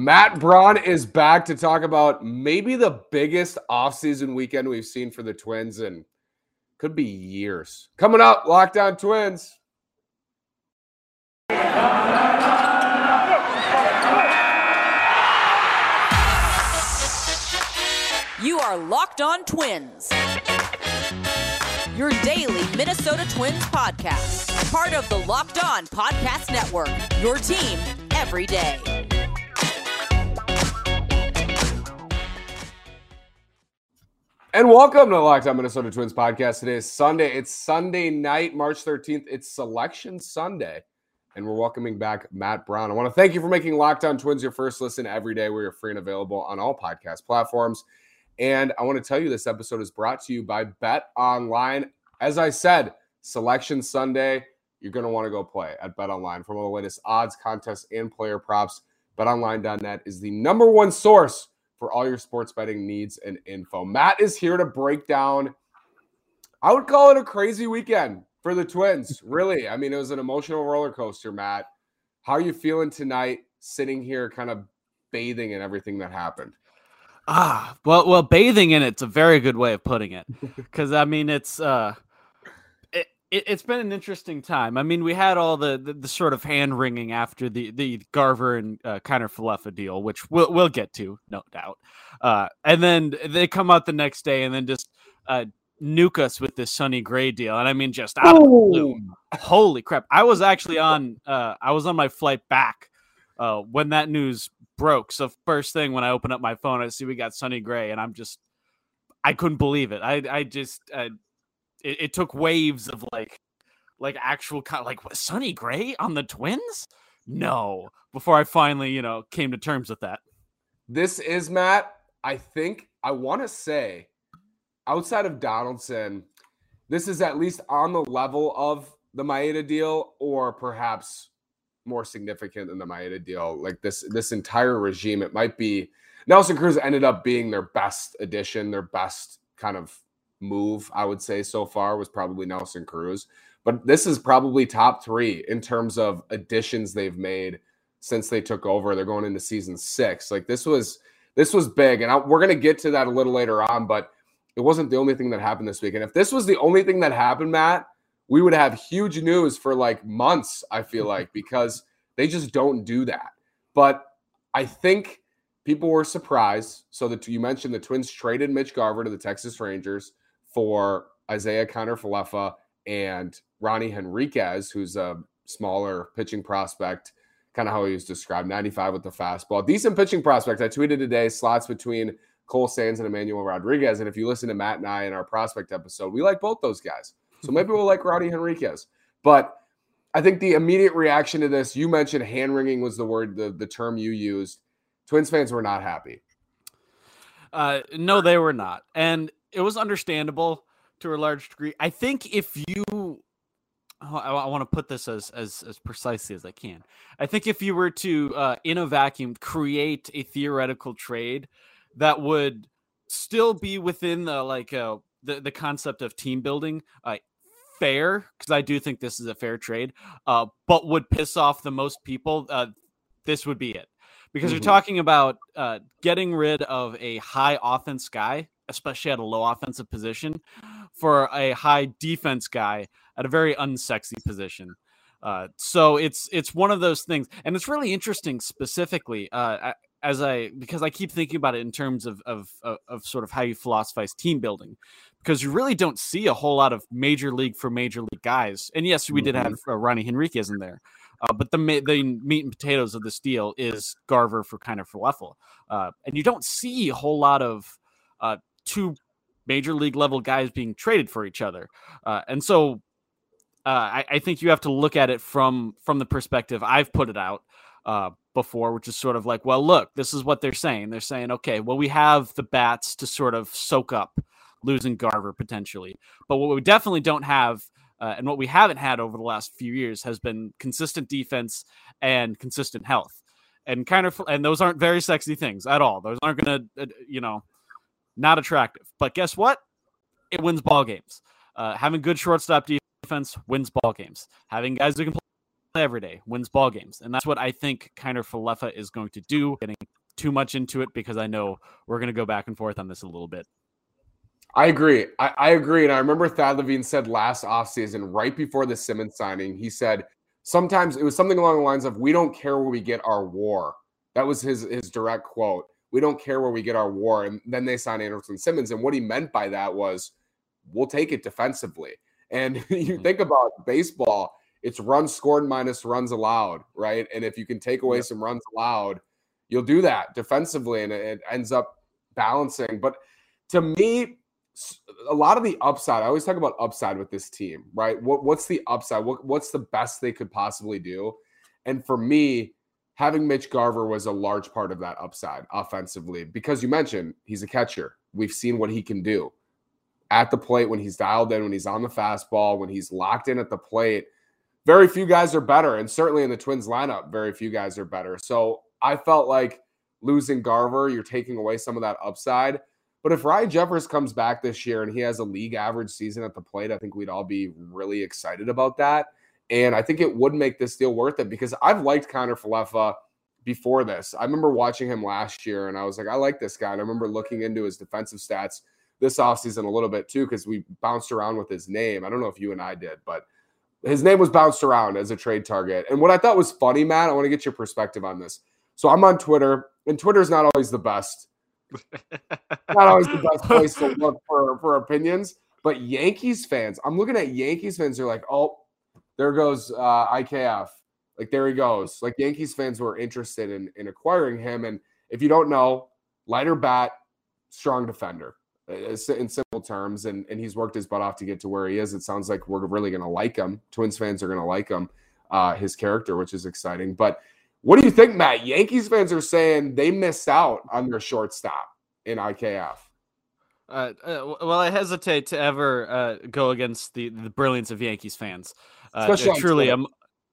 Matt Braun is back to talk about maybe the biggest offseason weekend we've seen for the Twins and could be years. Coming up, Locked On Twins. You are Locked On Twins. Your daily Minnesota Twins podcast. Part of the Locked On Podcast Network. Your team every day. And welcome to the Locked On Minnesota Twins podcast. Today is Sunday. It's Sunday night, March 13th. It's Selection Sunday. And we're welcoming back Matt Brown. I want to thank you for making Locked On Twins your first listen every day. We are free and available on all podcast platforms. And I want to tell you this episode is brought to you by Bet Online. As I said, Selection Sunday, you're going to want to go play at Bet Online. From all the latest odds, contests, and player props, betonline.net is the number one source for all your sports betting needs and info. Matt is here to break down, I would call it a crazy weekend for the Twins. Really. I mean, it was an emotional roller coaster, Matt. How are you feeling tonight, sitting here kind of bathing in everything that happened? Ah, well, well, bathing in it's a very good way of putting it, because I mean, it's uh, it, has been an interesting time. I mean, we had all the the, the sort of hand wringing after the the Garver and uh, Kiner Falefa deal, which we'll we'll get to, no doubt. Uh, and then they come out the next day and then just uh, nuke us with this Sonny Gray deal. And I mean, just out of the blue. Holy crap! I was actually on uh, I was on my flight back uh, when that news broke. So first thing when I open up my phone, I see we got Sonny Gray, and I'm just I couldn't believe it. I I just uh, it, it took waves of like like actual kind like what Sonny Gray on the Twins? No, before I finally you know came to terms with that. This is Matt. I think I want to say outside of Donaldson, this is at least on the level of the Maeda deal, or perhaps more significant than the Maeda deal. Like this, this entire regime, it might be Nelson Cruz ended up being their best addition, their best kind of move, I would say so far was probably Nelson Cruz. But this is probably top three in terms of additions they've made since they took over. They're going into season six. Like this was this was big, and I, we're gonna get to that a little later on. But it wasn't the only thing that happened this week. And if this was the only thing that happened, Matt, we would have huge news for like months. I feel like because they just don't do that. But I think people were surprised. So that you mentioned the Twins traded Mitch Garver to the Texas Rangers for Isaiah Kiner Falefa and Ronnie Henriquez, who's a smaller pitching prospect, kind of how he was described 95 with the fastball. Decent pitching prospect. I tweeted today slots between Cole Sands and Emmanuel Rodriguez. And if you listen to Matt and I in our prospect episode, we like both those guys. So maybe we'll like Ronnie Henriquez. But I think the immediate reaction to this, you mentioned hand wringing was the word, the, the term you used. Twins fans were not happy. Uh, no, they were not. And it was understandable to a large degree. I think if you oh, I, I want to put this as, as as precisely as I can. I think if you were to uh, in a vacuum create a theoretical trade that would still be within the like uh, the the concept of team building, uh, fair because I do think this is a fair trade, uh, but would piss off the most people. Uh, this would be it because mm-hmm. you're talking about uh, getting rid of a high offense guy especially at a low offensive position, for a high defense guy at a very unsexy position. Uh, so it's it's one of those things, and it's really interesting specifically uh, as I because I keep thinking about it in terms of, of of of sort of how you philosophize team building, because you really don't see a whole lot of major league for major league guys. And yes, we mm-hmm. did have uh, Ronnie Henriquez in there, uh, but the the meat and potatoes of this deal is Garver for Kiner Falefa, uh, and you don't see a whole lot of uh, two major league level guys being traded for each other. Uh, and so uh, I, I, think you have to look at it from from the perspective I've put it out uh, before, which is sort of like, well, look, this is what they're saying. They're saying, okay, well, we have the bats to sort of soak up losing Garver potentially, but what we definitely don't have. Uh, and what we haven't had over the last few years has been consistent defense and consistent health, and kind of, and those aren't very sexy things at all. Those aren't going to, uh, you know, not attractive. But guess what? It wins ball games. Uh, having good shortstop defense wins ball games. Having guys who can play every day, wins ball games, and that's what I think Kiner Falefa is going to do. Getting too much into it because I know we're going to go back and forth on this a little bit. I agree. I, I, agree. And I remember Thad Levine said last offseason, right before the Simmons signing, he said sometimes it was something along the lines of, "We don't care where we get our WAR." That was his his direct quote. We don't care where we get our WAR. And then they signed Andrelton Simmons, and what he meant by that was, "We'll take it defensively." And you mm-hmm. think about baseball, it's runs scored minus runs allowed, right? And if you can take away some runs allowed, you'll do that defensively, and it ends up balancing. But to me, a lot of the upside. I always talk about upside with this team, right? What what's the upside? What what's the best they could possibly do? And for me, having Mitch Garver was a large part of that upside offensively because you mentioned he's a catcher. We've seen what he can do at the plate when he's dialed in, when he's on the fastball, when he's locked in at the plate. Very few guys are better, and certainly in the Twins lineup, very few guys are better. So I felt like losing Garver, you're taking away some of that upside. But if Ryan Jeffers comes back this year and he has a league average season at the plate, I think we'd all be really excited about that. And I think it would make this deal worth it because I've liked Kiner Falefa before this. I remember watching him last year and I was like, I like this guy. And I remember looking into his defensive stats this offseason a little bit too, because we bounced around with his name. I don't know if you and I did, but his name was bounced around as a trade target. And what I thought was funny, Matt, I want to get your perspective on this. So I'm on Twitter, and Twitter is not always the best not always the best place to look for, for opinions. But Yankees fans, I'm looking at Yankees fans. They're like, oh, there goes uh, IKF. Like there he goes. Like Yankees fans were interested in in acquiring him. And if you don't know, lighter bat, strong defender, uh, in simple terms. And and he's worked his butt off to get to where he is. It sounds like we're really going to like him. Twins fans are going to like him, uh, his character, which is exciting. But what do you think, Matt? Yankees fans are saying they missed out on their shortstop in IKF. Uh, uh, well, I hesitate to ever uh, go against the, the brilliance of Yankees fans. Uh, Especially truly, um,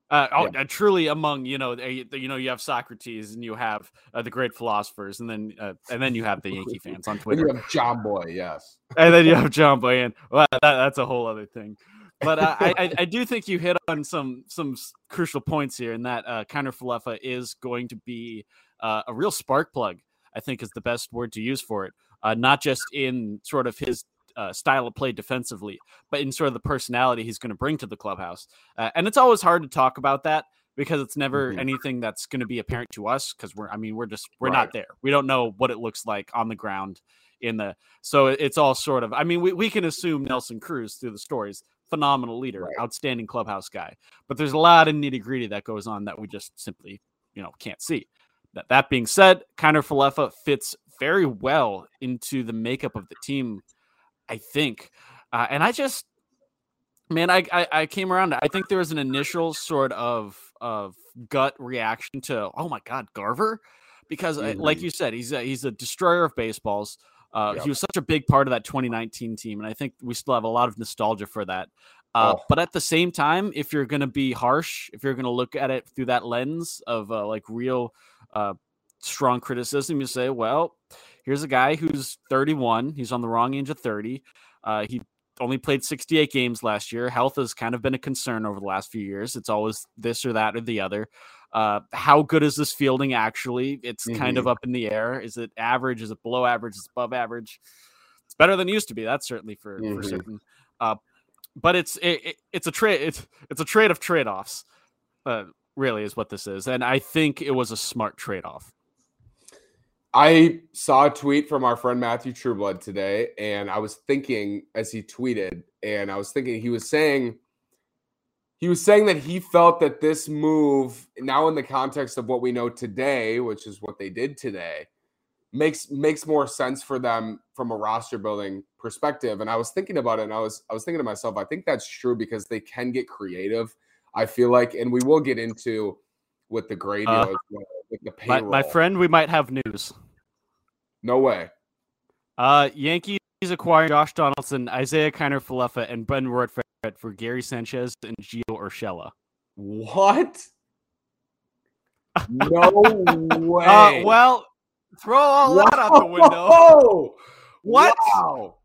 uh, oh, yeah. truly among you know you know you have Socrates and you have uh, the great philosophers and then and then you have the Yankee fans on Twitter. and you have Jomboy, yes, and then you have John Boy, and well, that, that's a whole other thing but uh, I, I do think you hit on some some crucial points here, and that uh, Falefa is going to be uh, a real spark plug. I think is the best word to use for it. Uh, not just in sort of his uh, style of play defensively, but in sort of the personality he's going to bring to the clubhouse. Uh, and it's always hard to talk about that because it's never mm-hmm. anything that's going to be apparent to us because we're I mean we're just we're right. not there. We don't know what it looks like on the ground in the so it's all sort of I mean we, we can assume Nelson Cruz through the stories phenomenal leader, right. outstanding clubhouse guy. But there's a lot of nitty gritty that goes on that we just simply, you know, can't see. That that being said, Kiner Falefa fits very well into the makeup of the team, I think. Uh, and I just, man, I, I, I came around. I think there was an initial sort of of gut reaction to, oh my God, Garver, because mm-hmm. like you said, he's a, he's a destroyer of baseballs. Uh, yep. He was such a big part of that 2019 team, and I think we still have a lot of nostalgia for that. Uh, oh. But at the same time, if you're going to be harsh, if you're going to look at it through that lens of uh, like real uh, strong criticism, you say, well, here's a guy who's 31. He's on the wrong age of 30. Uh, he only played 68 games last year. Health has kind of been a concern over the last few years. It's always this or that or the other. Uh, how good is this fielding actually? It's mm-hmm. kind of mm-hmm. up in the air. Is it average? Is it below average? Is it above average? It's better than it used to be. That's certainly for, mm-hmm. for certain. Uh, but it's it, it, it's a trade. It's it's a trade of trade offs. Uh, really, is what this is, and I think it was a smart trade off. I saw a tweet from our friend Matthew Trueblood today, and I was thinking as he tweeted, and I was thinking he was saying he was saying that he felt that this move, now in the context of what we know today, which is what they did today, makes makes more sense for them from a roster building perspective. And I was thinking about it, and I was I was thinking to myself, I think that's true because they can get creative. I feel like, and we will get into with the grade uh, well, payroll. My, my friend, we might have news. No way. Uh, Yankees acquiring Josh Donaldson, Isaiah Kiner Falefa, and Ben Rortvedt for Gary Sanchez and Gio Urshela. What? No uh, way. Uh, well, throw all Whoa. that out the window. What? Wow.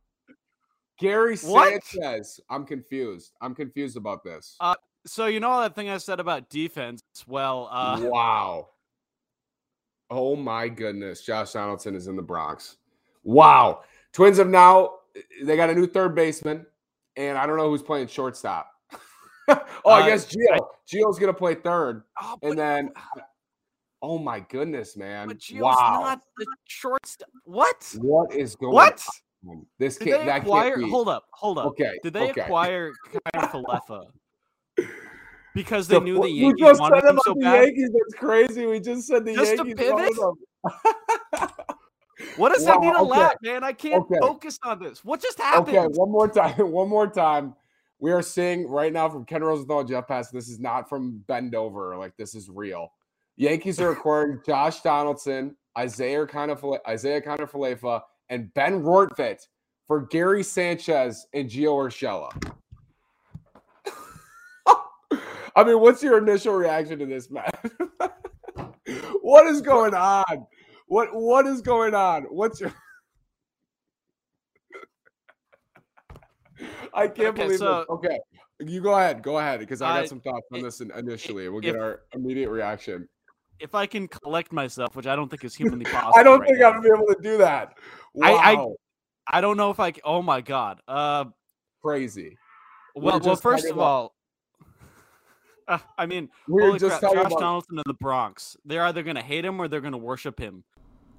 Gary Sanchez. What? I'm confused. I'm confused about this. Uh, So you know that thing I said about defense. Well, uh, wow. Oh my goodness, Josh Donaldson is in the Bronx. Wow. Twins have now they got a new third baseman, and I don't know who's playing shortstop. oh, I Uh, guess Gio. Gio's gonna play third, oh, and then oh my goodness, man! but Gio's wow, not the shortstop. What? what is going What? on? This Did can't. they that acquire? Hold up, hold up. Okay. Did they okay. acquire Kyle Falefa because they The knew the we Yankees just wanted said about so the bad? Yankees. That's crazy. We just said the Just Yankees. wanted pivot? them. What does that mean a okay. lot, man? I can't Okay. focus on this. What just happened? Okay, one more time. One more time. We are seeing right now from Ken Rosenthal and Jeff Passan. This is not from Bend Over. Like this is real. Yankees are acquiring Josh Donaldson, Isaiah kind of Isaiah kind of Falefa, and Ben Rortvedt for Gary Sanchez and Gio Urshela. I mean, what's your initial reaction to this, Matt? what is going on? What what is going on? What's your I can't Okay, believe so- this. Okay, you go ahead. Go ahead because I got some thoughts on i- this initially. We'll if- get our immediate reaction. If I can collect myself, which I don't think is humanly possible. I don't right think now. I'm gonna be able to do that. I- I- Wow, I don't know if I. c- Oh my god. Uh, crazy. Well, well. First of all, uh, I mean, We were holy just crap, Josh about Donaldson in the Bronx. They're either gonna hate him or they're gonna worship him.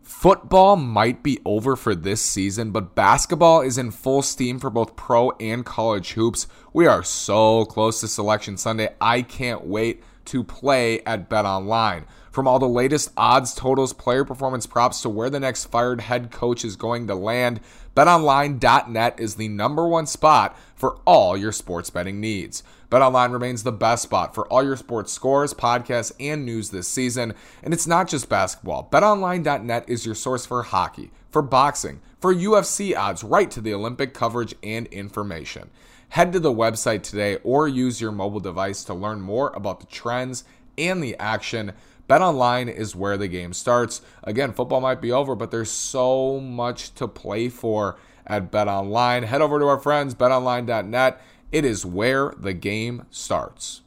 Football might be over for this season, but basketball is in full steam for both pro and college hoops. We are so close to Selection Sunday. I can't wait to play at Bet Online. From all the latest odds, totals, player performance props to where the next fired head coach is going to land, betonline.net is the number one spot for all your sports betting needs. BetOnline remains the best spot for all your sports scores, podcasts, and news this season. And it's not just basketball. BetOnline.net is your source for hockey, for boxing, for UFC odds, right to the Olympic coverage and information. Head to the website today or use your mobile device to learn more about the trends and the action. BetOnline is where the game starts. Again, football might be over, but there's so much to play for at BetOnline. Head over to our friends betonline.net. It is where the game starts.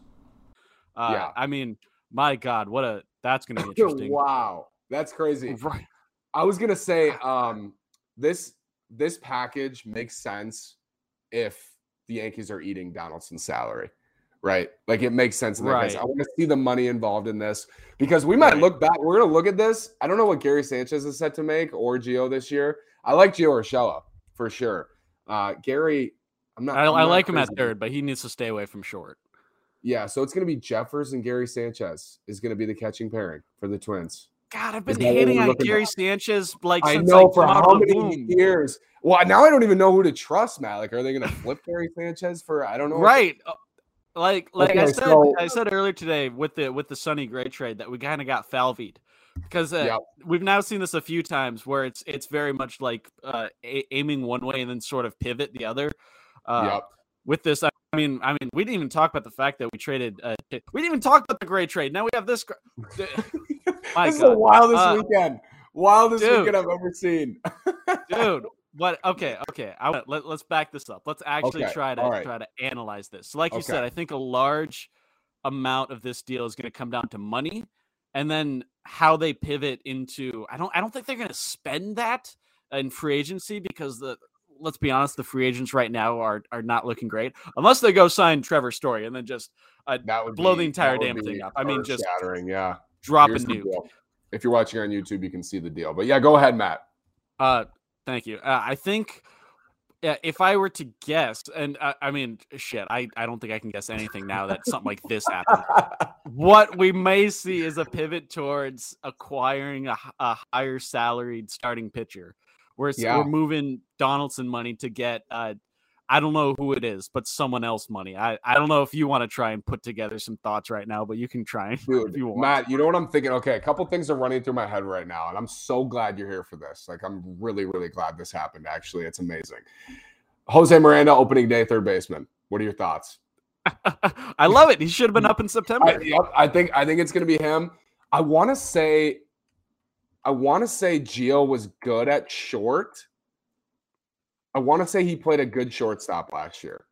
Uh, Yeah. I mean, my God, what a that's gonna be interesting. wow, that's crazy. Right. I was gonna say, um, this this package makes sense if the Yankees are eating Donaldson's salary, right? Like it makes sense in that case. Right. I want to see the money involved in this because we might Right. look back. We're gonna look at this. I don't know what Gary Sanchez is set to make or Gio this year. I like Gio Urshela for sure. Uh, Gary, I'm not. I, I'm I not like him at third, but he needs to stay away from short. Yeah, so it's gonna be Jeffers and Gary Sanchez is gonna be the catching pairing for the Twins. God, I've been hating on Gary at? Sanchez like I know like, for come how many womb. years. Well, now I don't even know who to trust, Matt. Like, are they going to flip Gary Sanchez for? I don't know. Right. uh, Like like I said so- I said earlier today with the with the Sonny Gray trade that we kind of got Falvied because uh, Yep. we've now seen this a few times where it's it's very much like uh, a- aiming one way and then sort of pivot the other. Uh, Yep. With this, I mean, I mean, we didn't even talk about the fact that we traded. Uh, we didn't even talk about the Gray trade. Now we have this. this is the wildest Uh, weekend. Wildest dude. weekend I've ever seen. dude. what? okay, okay. I want let, let's back this up. Let's actually Okay, try to right. try to analyze this. So, like you Okay. said, I think a large amount of this deal is going to come down to money, and then how they pivot into. I don't. I don't think they're going to spend that in free agency because the. Let's be honest, the free agents right now are are not looking great unless they go sign Trevor Story and then just That would Blow be- the entire damn thing up. I mean, just shattering. Yeah. drop a Here's nuke. deal. If you're watching on YouTube, you can see the deal. But yeah, go ahead, Matt. Uh, thank you. Uh, I think yeah, if I were to guess, and uh, I mean, shit, I, I don't think I can guess anything now that something like this happened. What we may see is a pivot towards acquiring a, a higher salaried starting pitcher, where it's, Yeah. we're moving Donaldson money to get. Uh, I don't know who it is, but someone else money. I, I don't know if you want to try and put together some thoughts right now, but you can try and Dude, if you want. Matt, you know what I'm thinking? Okay, a couple things are running through my head right now, and I'm so glad you're here for this. Like, I'm really, really glad this happened. Actually, it's amazing. Jose Miranda, opening day, third baseman. What are your thoughts? I love it. He should have been up in September. I, yep, I think I think it's gonna be him. I want to say, I want to say Gio was good at short. I want to say he played a good shortstop last year.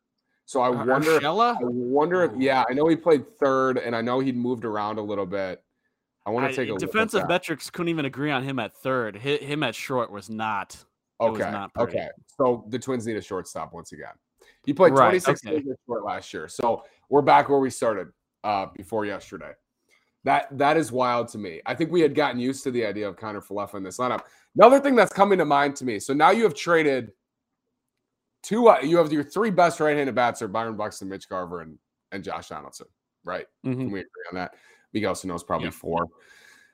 So I Ur- wonder. If, I wonder if yeah, I know he played third, and I know he'd moved around a little bit. I want to take a look at defensive metrics couldn't even agree on him at third. Hi- Him at short was not. it was Okay. not. Okay. So the Twins need a shortstop once again. He played Right, 26 okay. games short last year. So we're back where we started uh, before yesterday. That that is wild to me. I think we had gotten used to the idea of Kiner Falefa in this lineup. Another thing that's coming to mind to me. So now you have traded two. Uh, you have your three best right-handed bats are Byron Buxton, and Mitch Garver, and and Josh Donaldson. Right? Mhm. Can we agree on that? Miguel Sano's probably Yeah. four.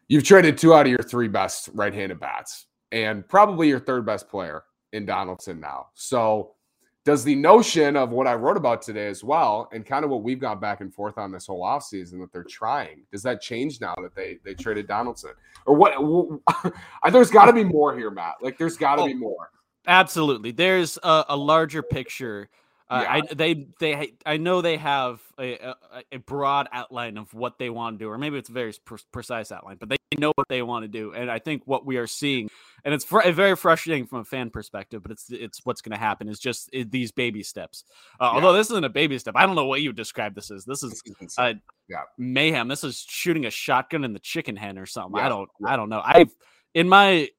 You've traded two out of your three best right-handed bats, and probably your third best player in Donaldson now. So, does the notion of what I wrote about today as well, and kind of what we've gone back and forth on this whole offseason that they're trying, does that change now that they they traded Donaldson? Or what? there's got to be more here, Matt. Like, there's got to Oh, be more. Absolutely. There's a, a larger picture. Uh, Yeah. I they they I know they have a, a, a broad outline of what they want to do, or maybe it's a very pre- precise outline, but they know what they want to do. And I think what we are seeing, and it's fr- very frustrating from a fan perspective, but it's it's what's going to happen is just i- these baby steps. Uh, Yeah. Although this isn't a baby step, I don't know what you describe this as. This is This is uh, Yeah. mayhem. This is shooting a shotgun in the chicken hen or something. I don't. I don't know. I in my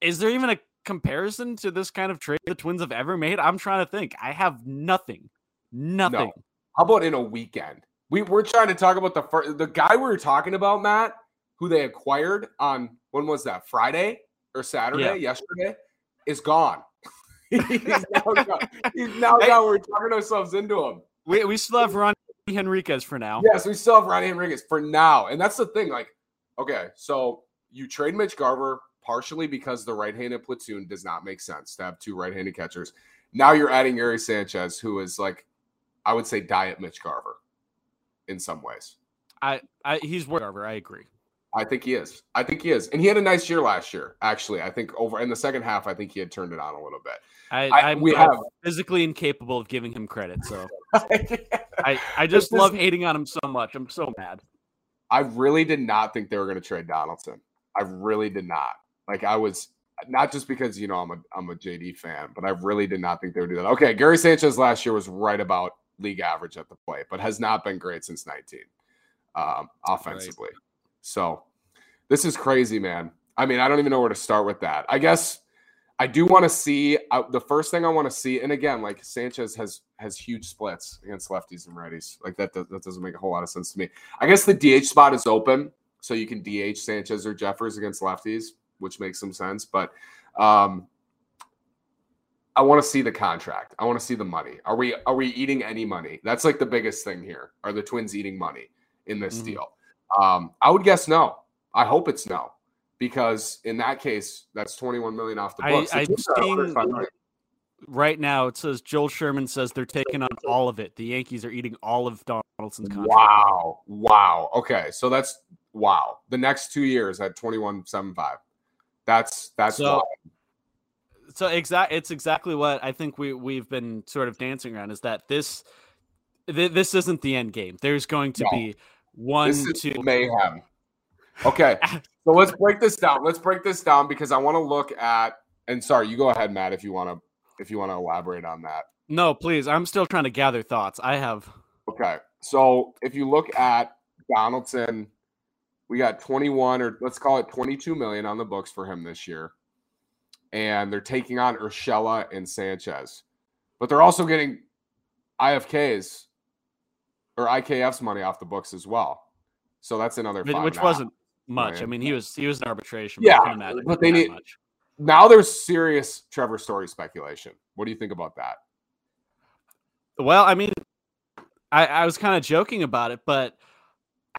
is there even a comparison to this kind of trade the Twins have ever made? I'm trying to think. I have nothing. Nothing. How about in a weekend? We we're trying to talk about the first, the guy we were talking about, Matt, who they acquired on when was that Friday or Saturday? Yeah. Yesterday is gone. He's now gone. He's now Hey. gone. We're talking ourselves into him. We we still have Ronnie Henriquez for now. Yes, we still have Ronnie Henriquez for now, and that's the thing. Like, okay, so you trade Mitch Garver partially because the right-handed platoon does not make sense to have two right-handed catchers. Now you're adding Gary Sanchez, who is like, I would say, diet Mitch Garver in some ways. I, I he's worth Garver. I agree. I think he is. I think he is, and he had a nice year last year. Actually, I think over in the second half, I think he had turned it on a little bit. I, I- we I'm have- physically incapable of giving him credit. So I I, just This- love hating on him so much. I'm so mad. I really did not think they were going to trade Donaldson. I really did not. Like I was not just because you know I'm a I'm a JD fan, but I really did not think they would do that. Okay, Gary Sanchez last year was right about league average at the plate, but has not been great since 19 um, offensively. So this is crazy, man. I mean, I don't even know where to start with that. I guess I do want to see uh, the first thing I want to see, and again, like Sanchez has has huge splits against lefties and righties. Like that, does, that doesn't make a whole lot of sense to me. I guess the DH spot is open, so you can DH Sanchez or Jeffers against lefties, which makes some sense. But um, I want to see the contract. I want to see the money. Are we are we eating any money? That's like the biggest thing here. Are the Twins eating money in this Mhm. deal? Um, I would guess no. I hope it's no, because in that case, that's twenty one million off the I- books. The I'm Twins are seeing- 35 million. Right now, it says Joel Sherman says they're taking on all of it. The Yankees are eating all of Donaldson's contract. Wow. Wow. Okay. So that's wow. The next two years at 21.75. That's that's So- wild. so exact it's exactly what I think we we've been sort of dancing around is that this th- this isn't the end game. There's going to No. be one, two. mayhem. Okay. So let's break this down. Let's break this down because I want to look at and sorry, you go ahead, Matt, if you want to if you want to elaborate on that. No, please. I'm still trying to gather thoughts. I have Okay. So if you look at Donaldson, we got 21 or let's call it 22 million on the books for him this year. And they're taking on Urshela and Sanchez. But they're also getting IFK's or IKF's money off the books as well. So that's another which, five which and a half. wasn't much. I mean, he was he was an arbitration. Yeah, I but they need- much. now there's serious Trevor Story speculation. What do you think about that? Well, I mean, I, I was kind of joking about it, but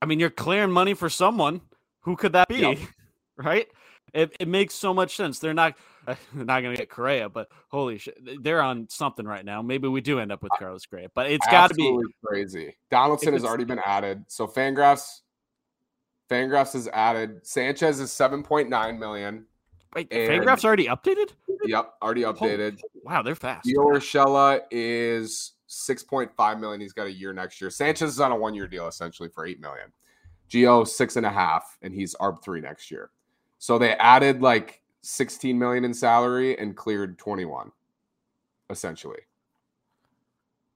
I mean, you're clearing money for someone. Who could that be? Yep. right? It, it makes so much sense. They're not they're not going to get Correa, but holy shit, they're on something right now. Maybe we do end up with Carlos Correa, but it's got to be. Crazy. Donaldson has already been added. So Fangraphs, Fangraphs is added. Sanchez is seven point nine million. Wait, and- Fangraphs already updated? Yep, already updated. Wow, they're fast. Gio Urshela is six point five million. He's got a year next year. Sanchez is on a one year deal essentially for eight million. Gio six and a half, and he's ARB three next year. So they added like sixteen million in salary and cleared twenty one, essentially.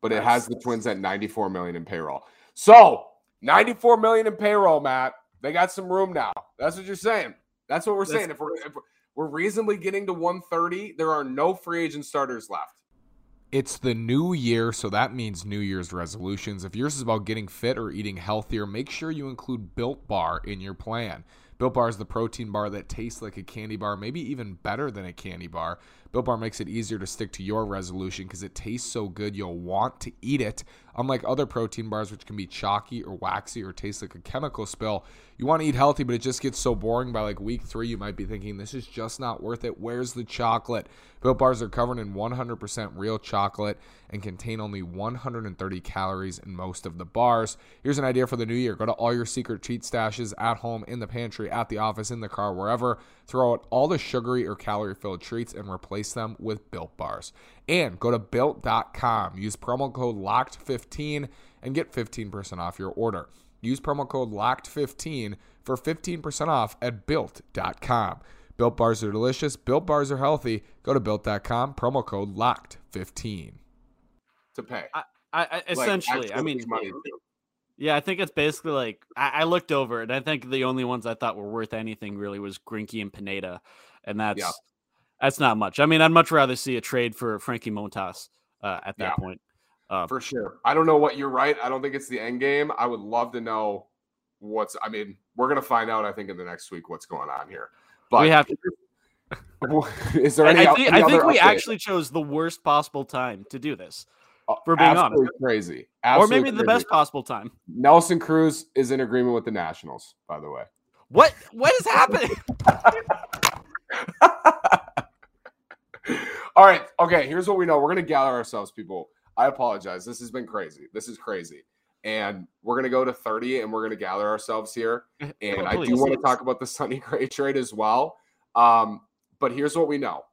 but it has the Twins at 94 million in payroll. So 94 million in payroll, Matt. They got some room now. That's what you're saying. That's what we're saying. If we're if we're reasonably getting to 130, there are no free agent starters left. It's the new year, so that means New Year's resolutions. If yours is about getting fit or eating healthier, make sure you include Built Bar in your plan. Built Bar is the protein bar that tastes like a candy bar, maybe even better than a candy bar. Built Bar makes it easier to stick to your resolution because it tastes so good you'll want to eat it. Unlike other protein bars, which can be chalky or waxy or taste like a chemical spill, you want to eat healthy, but it just gets so boring by like week three, you might be thinking, this is just not worth it. Where's the chocolate? Built Bars are covered in 100% real chocolate and contain only 130 calories in most of the bars. Here's an idea for the new year go to all your secret treat stashes at home, in the pantry, at the office, in the car, wherever. Throw out all the sugary or calorie filled treats and replace them with Built Bars. And go to built.com, use promo code LOCKED15 and get 15% off your order. Use promo code LOCKED15 for 15% off at built.com. Built bars are delicious, built bars are healthy. Go to built.com, promo code LOCKED15. To pay. I, I Like, essentially, I mean, money too. Yeah, I think it's basically like I, I looked over it. I think the only ones I thought were worth anything really was Greinke and Pineda, and that's Yeah. that's not much. I mean, I'd much rather see a trade for Frankie Montas uh, at that Yeah. point. Uh, for sure. I don't know what you're right. I don't think it's the end game. I would love to know what's. I mean, we're gonna find out. I think in the next week what's going on here. But we have. To. is there any? I think, any I think we update? actually chose the worst possible time to do this, for being absolutely crazy. or Absolutely maybe the crazy. best possible time. Nelson Cruz is in agreement with the Nationals. By the way. What what is happening? All right. Okay. Here's what we know. We're gonna gather ourselves, people. I apologize. This has been crazy. This is crazy. And we're gonna go to 30 and we're gonna gather ourselves here. And Oh, I do want to talk about the Sonny Gray trade as well. Um, but here's what we know.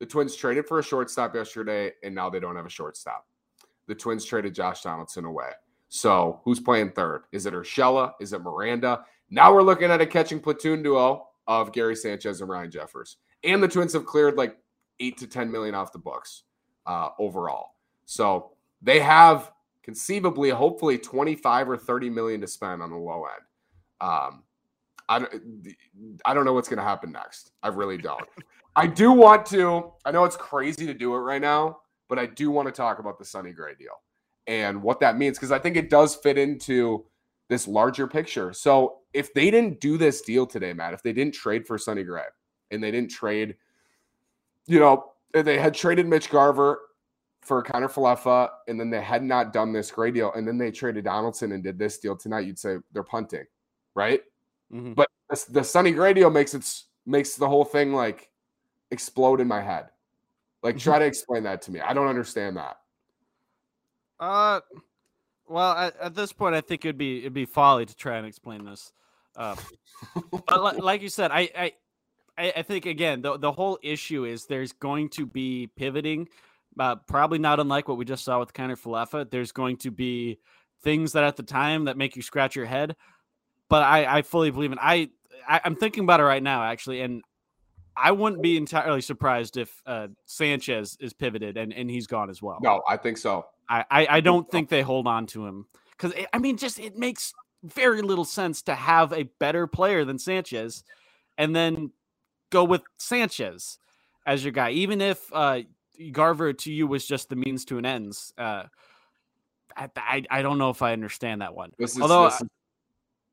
The Twins traded for a shortstop yesterday, and now they don't have a shortstop. The Twins traded Josh Donaldson away. So who's playing third? Is it Urshela? Is it Miranda? Now we're looking at a catching platoon duo of Gary Sanchez and Ryan Jeffers. And the Twins have cleared like eight to 10 million off the books uh, overall. So they have conceivably, hopefully, 25 or 30 million to spend on the low end. Um, I I don't know what's going to happen next. I really don't. I do want to, I know it's crazy to do it right now, but I do want to talk about the Sonny Gray deal and what that means because I think it does fit into this larger picture. So if they didn't do this deal today, Matt, if they didn't trade for Sonny Gray and they didn't trade, you know, they had traded Mitch Garver for Kiner Falefa and then they had not done this Gray deal and then they traded Donaldson and did this deal tonight, you'd say they're punting, right? Mhm. But the, the Sonny Gray deal makes it makes the whole thing like explode in my head. Like, try to explain that to me. I don't understand that. Uh, well, at, at this point, I think it'd be it'd be folly to try and explain this. Uh, but li- like you said, I, I I think again the the whole issue is there's going to be pivoting, uh, probably not unlike what we just saw with Kiner Falefa. There's going to be things that at the time that make you scratch your head, but I I fully believe in I, I I'm thinking about it right now actually, and I wouldn't be entirely surprised if uh, Sanchez is pivoted and and he's gone as well. No, I think so. I, I, I don't think they hold on to him because I mean, just it makes very little sense to have a better player than Sanchez, and then go with Sanchez as your guy, even if uh, Garver to you was just the means to an ends. Uh, I, I I don't know if I understand that one. This is, Although this is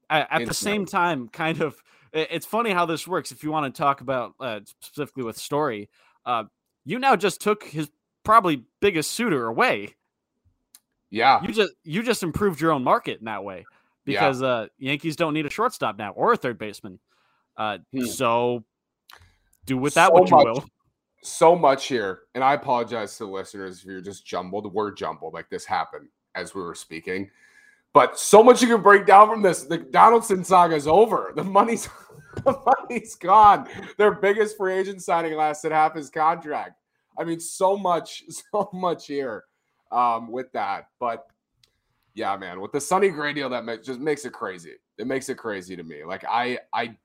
At the same time, kind of, it's funny how this works. If you want to talk about uh, specifically with Story, uh, you now just took his probably biggest suitor away yeah. you just you just improved your own market in that way Yeah. because uh Yankees don't need a shortstop now or a third baseman. Uh Hmm. so do with that So what you much- will. so much here, and I apologize to the listeners if you're just jumbled. We're jumbled, like this happened as we were speaking. But so much you can break down from this. The Donaldson saga is over. The money's the money's gone. Their biggest free agent signing lasted half his contract. I mean, so much, so much here um, with that. But yeah, man, with the Sonny Gray deal, that ma- just makes it crazy. It makes it crazy to me. Like I, I,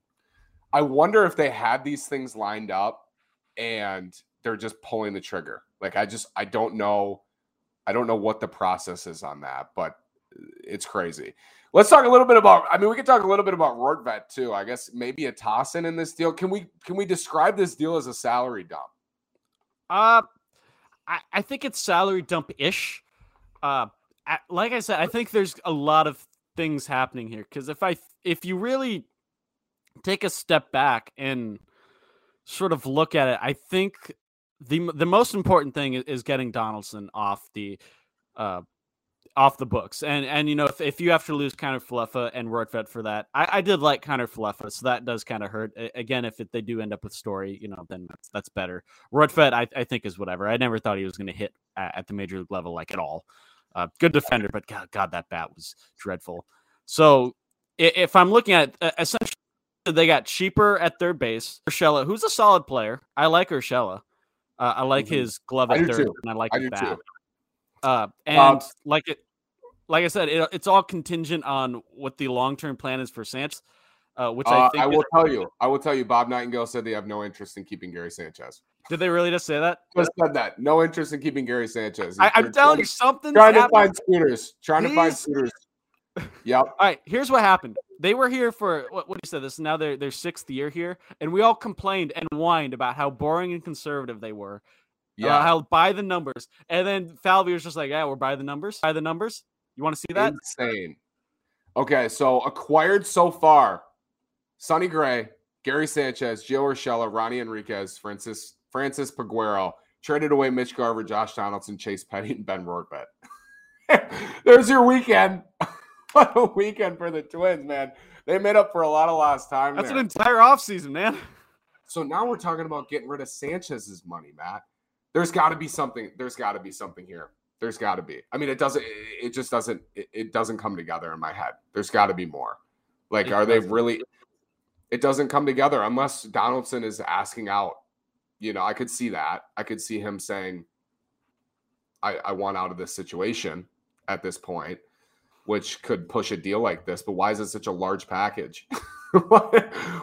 I wonder if they had these things lined up and they're just pulling the trigger. Like I just I don't know I don't know what the process is on that, but it's crazy. Let's talk a little bit about. I mean, we can talk a little bit about Rortvedt too. I guess maybe a toss in in this deal. Can we can we describe this deal as a salary dump? Uh, I, I think it's salary dump ish. Uh, like I said, I think there's a lot of things happening here because if I if you really take a step back and sort of look at it, I think the the most important thing is getting Donaldson off the uh off the books. And and you know if, if you have to lose Kiner Falefa and Rortvedt for that, I, I did like Kiner Falefa, so that does kind of hurt. again, if it, they do end up with story, you know, then that's, that's better. Rortvedt, I, I think is whatever. I never thought he was going to hit at, at, the major league level like at all. Uh, good defender, but God, God, that bat was dreadful. So if I'm looking at uh, essentially, they got cheaper at third base. Urshela, who's a solid player. I like Urshela. Uh, I like mm-hmm. his glove at third, too. and I like I his bat. Too. Uh, and like it, like I said, it, it's all contingent on what the long term plan is for Sanchez. Uh, which I uh, think I will tell you. I will tell you. Bob Nightingale said they have no interest in keeping Gary Sanchez. Did they really just say that? Just said that. No interest in keeping Gary Sanchez. I, am telling you something. Trying to find scooters. Trying to find scooters. Yep. All right. Here's what happened. They were here for what? What you said? This now their their sixth year here, and we all complained and whined about how boring and conservative they were. Yeah. uh, I'll buy the numbers, and then Falvey was just like, "Yeah, we're by the numbers. By the numbers. You want to see that? Insane. Okay, so acquired so far: Sonny Gray, Gary Sanchez, Gio Urshela, Ronnie Enriquez, Francis Francis Peguero. Traded away Mitch Garver, Josh Donaldson, Chase Petty, and Ben Rortvedt. There's your weekend. what a weekend for the Twins, man. They made up for a lot of lost time. That's there. an entire offseason, man. So now we're talking about getting rid of Sanchez's money, Matt. There's got to be something. There's got to be something here. There's got to be. I mean, it doesn't. It just doesn't. It, it doesn't come together in my head. There's got to be more. Like, are they really? It doesn't come together unless Donaldson is asking out. You know, I could see that. I could see him saying, "I, I want out of this situation at this point," which could push a deal like this. But why is it such a large package?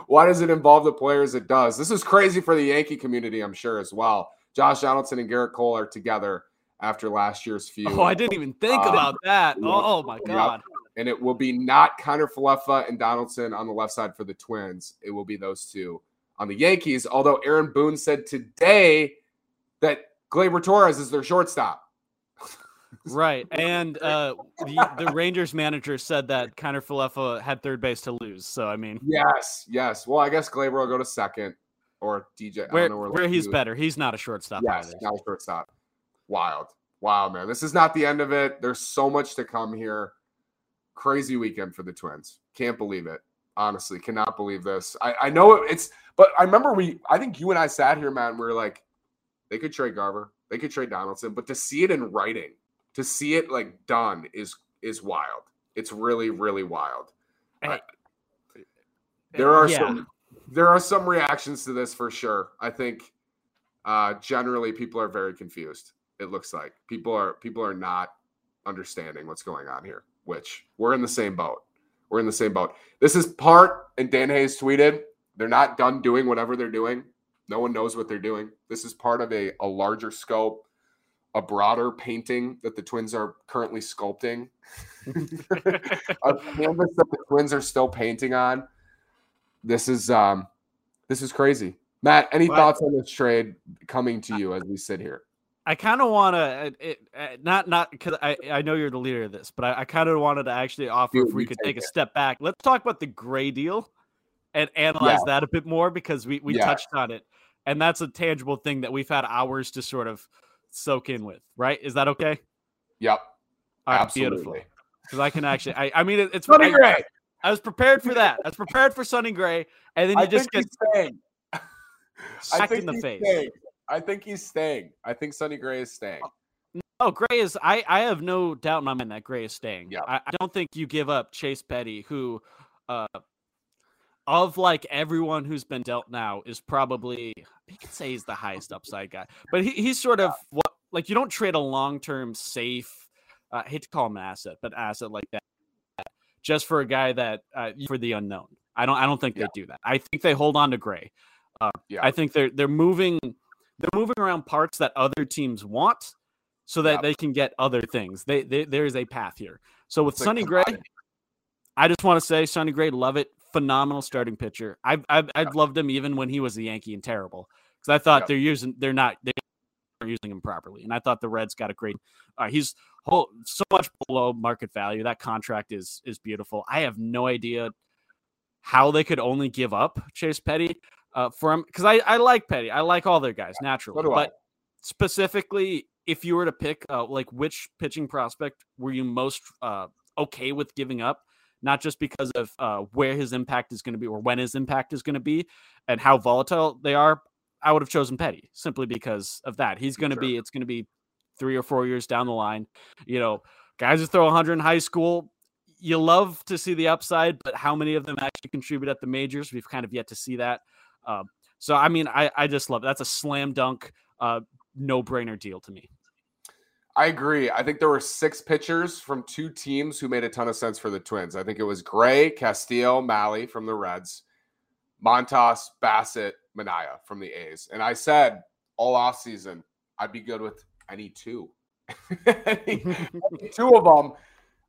why does it involve the players it does? This is crazy for the Yankee community, I'm sure, as well. Josh Donaldson and Gerrit Cole are together after last year's feud. Oh, I didn't even think uh, about that. Oh, oh my god. Yep. And it will be not Kiner Falefa and Donaldson on the left side for the Twins. It will be those two on the Yankees. Although Aaron Boone said today that Gleyber Torres is their shortstop. right. And uh, the, the, Rangers manager said that Kiner Falefa had third base to lose. So, I mean. Yes, yes. Well, I guess Glaber will go to second or DJ. Where, where, where he's better. He's not a shortstop. Yes, either. not a shortstop wild. Wow, man. This is not the end of it. There's so much to come here. Crazy weekend for the Twins. Can't believe it. Honestly, cannot believe this. I, I know it's, but I remember we, I think you and I sat here, man, we were like, they could trade Garver, they could trade Donaldson, but to see it in writing, to see it like done is is wild. It's really, really wild. Hey, there are yeah. some there are some reactions to this for sure. I think uh generally people are very confused it looks like. People are people are not understanding what's going on here which we're in the same boat. We're in the same boat. This is part and dan hayes tweeted they're not done doing whatever they're doing. No one knows what they're doing. This is part of a, a larger scope a broader painting that the twins are currently sculpting. A canvas that the twins are still painting on this is um this is crazy matt any thoughts on this trade coming to you as we sit here I kind of want to, uh, not not because I, I know you're the leader of this, but I, I kind of wanted to actually offer Dude, if we could take it. a step back. Let's talk about the Gray deal and analyze yeah. that a bit more because we we yeah. touched on it, and that's a tangible thing that we've had hours to sort of soak in with. Right? Is that okay? Yep. All right, Absolutely. beautiful. Because I can actually, I, I mean, it, it's Sonny Gray. I was prepared for that. I was prepared for Sonny Gray, and then you I just get smacked in the face. Staying. I think he's staying. I think Sonny Gray is staying. Oh, Gray is. I I have no doubt in my mind that Gray is staying. Yeah. I, I don't think you give up Chase Petty, who, uh, of like everyone who's been dealt now, is probably you could say he's the highest upside guy, but he, he's sort of what like you don't trade a long term safe. Uh, I hate to call him an asset, but asset like that just for a guy that uh, for the unknown. I don't. I don't think yeah. they do that. I think they hold on to Gray. Uh, yeah. I think they're they're moving they're moving around parts that other teams want. so that Yep. they can get other things. They, they there is a path here. So with It's Sonny Gray. I just want to say Sonny Gray, love it. Phenomenal starting pitcher. I've I've, I've loved him even when he was a Yankee and terrible because I thought they're using they're not they are using him properly, and I thought the Reds got a great. Uh, he's whole so much below market value. That contract is is beautiful. I have no idea how they could only give up Chase Petty uh, for him because I I like Petty. I like all their guys naturally, I. but specifically if you were to pick uh, like which pitching prospect were you most uh, okay with giving up not just because of uh, where his impact is going to be or when his impact is going to be and how volatile they are i would have chosen petty simply because of that he's going to Sure. be it's going to be three or four years down the line you know guys who throw 100 in high school you love to see the upside but how many of them actually contribute at the majors we've kind of yet to see that um, so i mean i, I just love that's a slam dunk uh, no brainer deal to me I agree. I think there were six pitchers from two teams who made a ton of sense for the Twins. I think it was Gray, Castillo, Mahle from the Reds, Montas, Bassitt, Manaea from the A's. And I said all off season, I'd be good with any two. Any- two of them.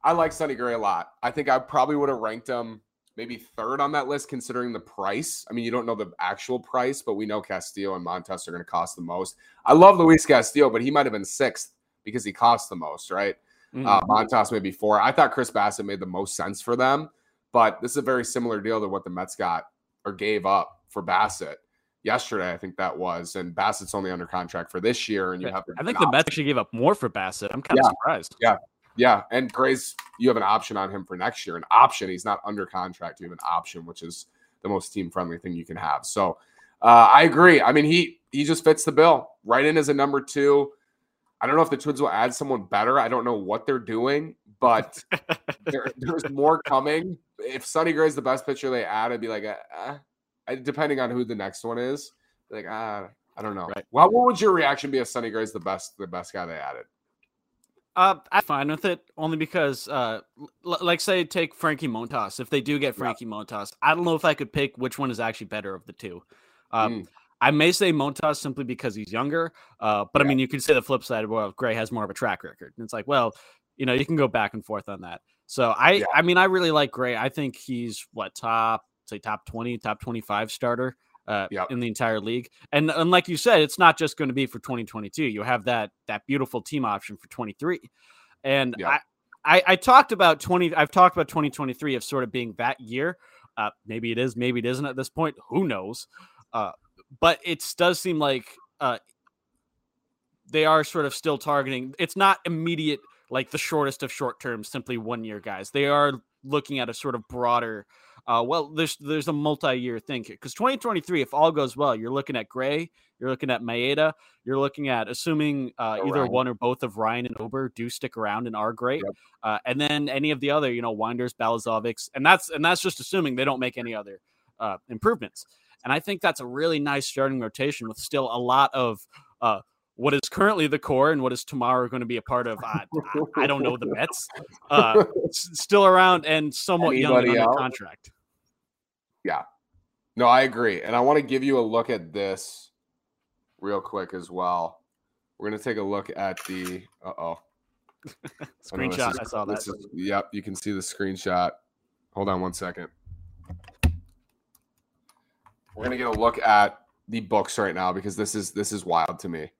I like Sonny Gray a lot. I think I probably would have ranked him maybe third on that list considering the price. I mean, you don't know the actual price, but we know Castillo and Montas are going to cost the most. I love Luis Castillo, but he might have been sixth because he cost the most, right? Mhm. Uh, Montas maybe four. I thought Chris Bassitt made the most sense for them, but this is a very similar deal to what the Mets got or gave up for Bassitt yesterday. I think that was, and Bassitt's only under contract for this year, and you have. I think the Mets actually gave up more for Bassitt. I'm kind of surprised. Yeah. Yeah, and Gray's you have an option on him for next year. An option. He's not under contract. You have an option, which is the most team friendly thing you can have. So uh, I agree. I mean, he he just fits the bill. Right in as a number two. I don't know if the Twins will add someone better. I don't know what they're doing, but there, there's more coming. If Sonny Gray's the best pitcher they add, I'd be like, uh, uh, depending on who the next one is, like, ah, I don't know. Right. Well, what would your reaction be if Sonny Gray's the best, the best guy they added? Uh, I'm fine with it only because, uh, l- like say take Frankie Montas. If they do get Yeah. Frankie Montas, I don't know if I could pick which one is actually better of the two. Um, Mm. I may say Montas simply because he's younger, uh, but I mean you could say the flip side. Well, Gray has more of a track record, and it's like, well, you know, you can go back and forth on that. So I, Yeah. I mean, I really like Gray. I think he's what top, say top twenty, top twenty-five starter. Uh, Yep. in the entire league, and and like you said, it's not just going to be for 2022. You have that that beautiful team option for 23, and Yep. I, I I talked about 20. I've talked about 2023 of sort of being that year. Uh, maybe it is, maybe it isn't at this point. Who knows? Uh, but it does seem like uh, they are sort of still targeting. It's not immediate, like the shortest of short term, simply one year guys. They are looking at a sort of broader. Uh, well, there's there's a multi year thing because 2023, if all goes well, you're looking at Gray, you're looking at Maeda, you're looking at assuming uh, either one or both of Ryan and Ober do stick around and are great, Yep. uh, and then any of the other, you know, Winders, Balazovics, and that's and that's just assuming they don't make any other uh, improvements. And I think that's a really nice starting rotation with still a lot of uh, what is currently the core and what is tomorrow going to be a part of. Uh, I, I don't know the Mets, uh, s- still around and somewhat young Anybody under else? contract. Yeah. No, I agree. And I want to give you a look at this real quick as well. We're going to take a look at the. Uh oh. Screenshot. I saw that. yep, you can see the screenshot. Hold on one second. We're going to get a look at the books right now because this is this is wild to me.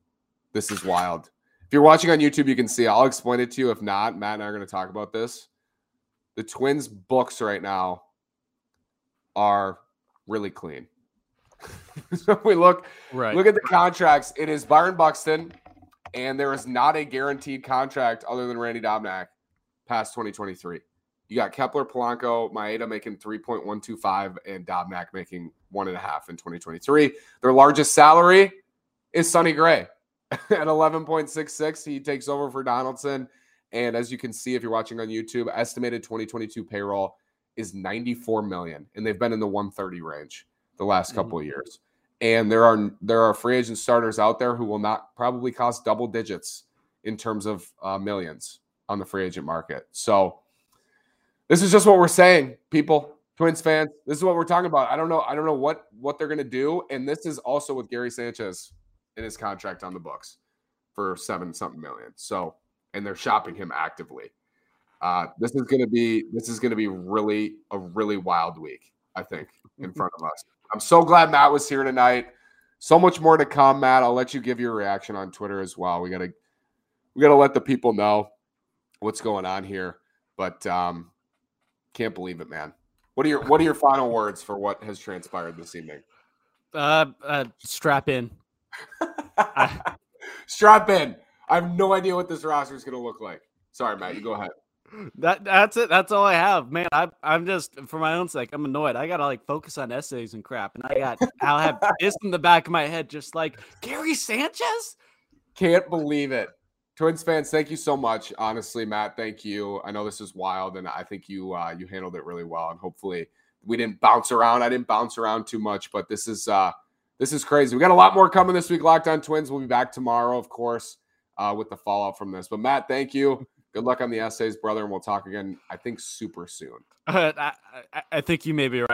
This is wild. If you're watching on YouTube, you can see. I'll explain it to you. If not, Matt and I are going to talk about this. The Twins books right now are really clean. so if we look Right. look at the contracts. It is Byron Buxton, and there is not a guaranteed contract other than Randy Dobnak past 2023. You got Kepler, Polanco, Maeda making 3.125, and Dobnak making one and a half in 2023. Their largest salary is Sonny Gray at 11.66. He takes over for Donaldson. And as you can see, if you're watching on YouTube, estimated 2022 payroll is 94 million, and they've been in the 130 range the last couple of years. And there are there are free agent starters out there who will not probably cost double digits in terms of uh, millions on the free agent market. So this is just what we're saying, people, Twins fans. This is what we're talking about. I don't know. I don't know what what they're gonna do. And this is also with Gary Sanchez in his contract on the books. for seven something million. So, and they're shopping him actively. Uh, this is going to be this is going to be really a really wild week. I think in front of us. I'm so glad Matt was here tonight. So much more to come, Matt. I'll let you give your reaction on Twitter as well. We gotta we gotta let the people know what's going on here. But um, can't believe it, man. What are your what are your final words for what has transpired this evening? Uh, uh strap in. strap in. I have no idea what this roster is going to look like. Sorry, Matt. You go ahead. That that's it. That's all I have, man. I I'm just for my own sake. I'm annoyed. I gotta like focus on essays and crap, and I got I'll have this in the back of my head, just like Gary Sanchez. Can't believe it. Twins fans, thank you so much. Honestly, Matt, thank you. I know this is wild, and I think you uh, you handled it really well. And hopefully, we didn't bounce around. I didn't bounce around too much, but this is uh, this is crazy. We got a lot more coming this week. Locked on Twins. We'll be back tomorrow, of course, uh, with the fallout from this. But Matt, thank you. Good luck on the essays, brother, and we'll talk again. I think super soon. I, I, I think you may be right.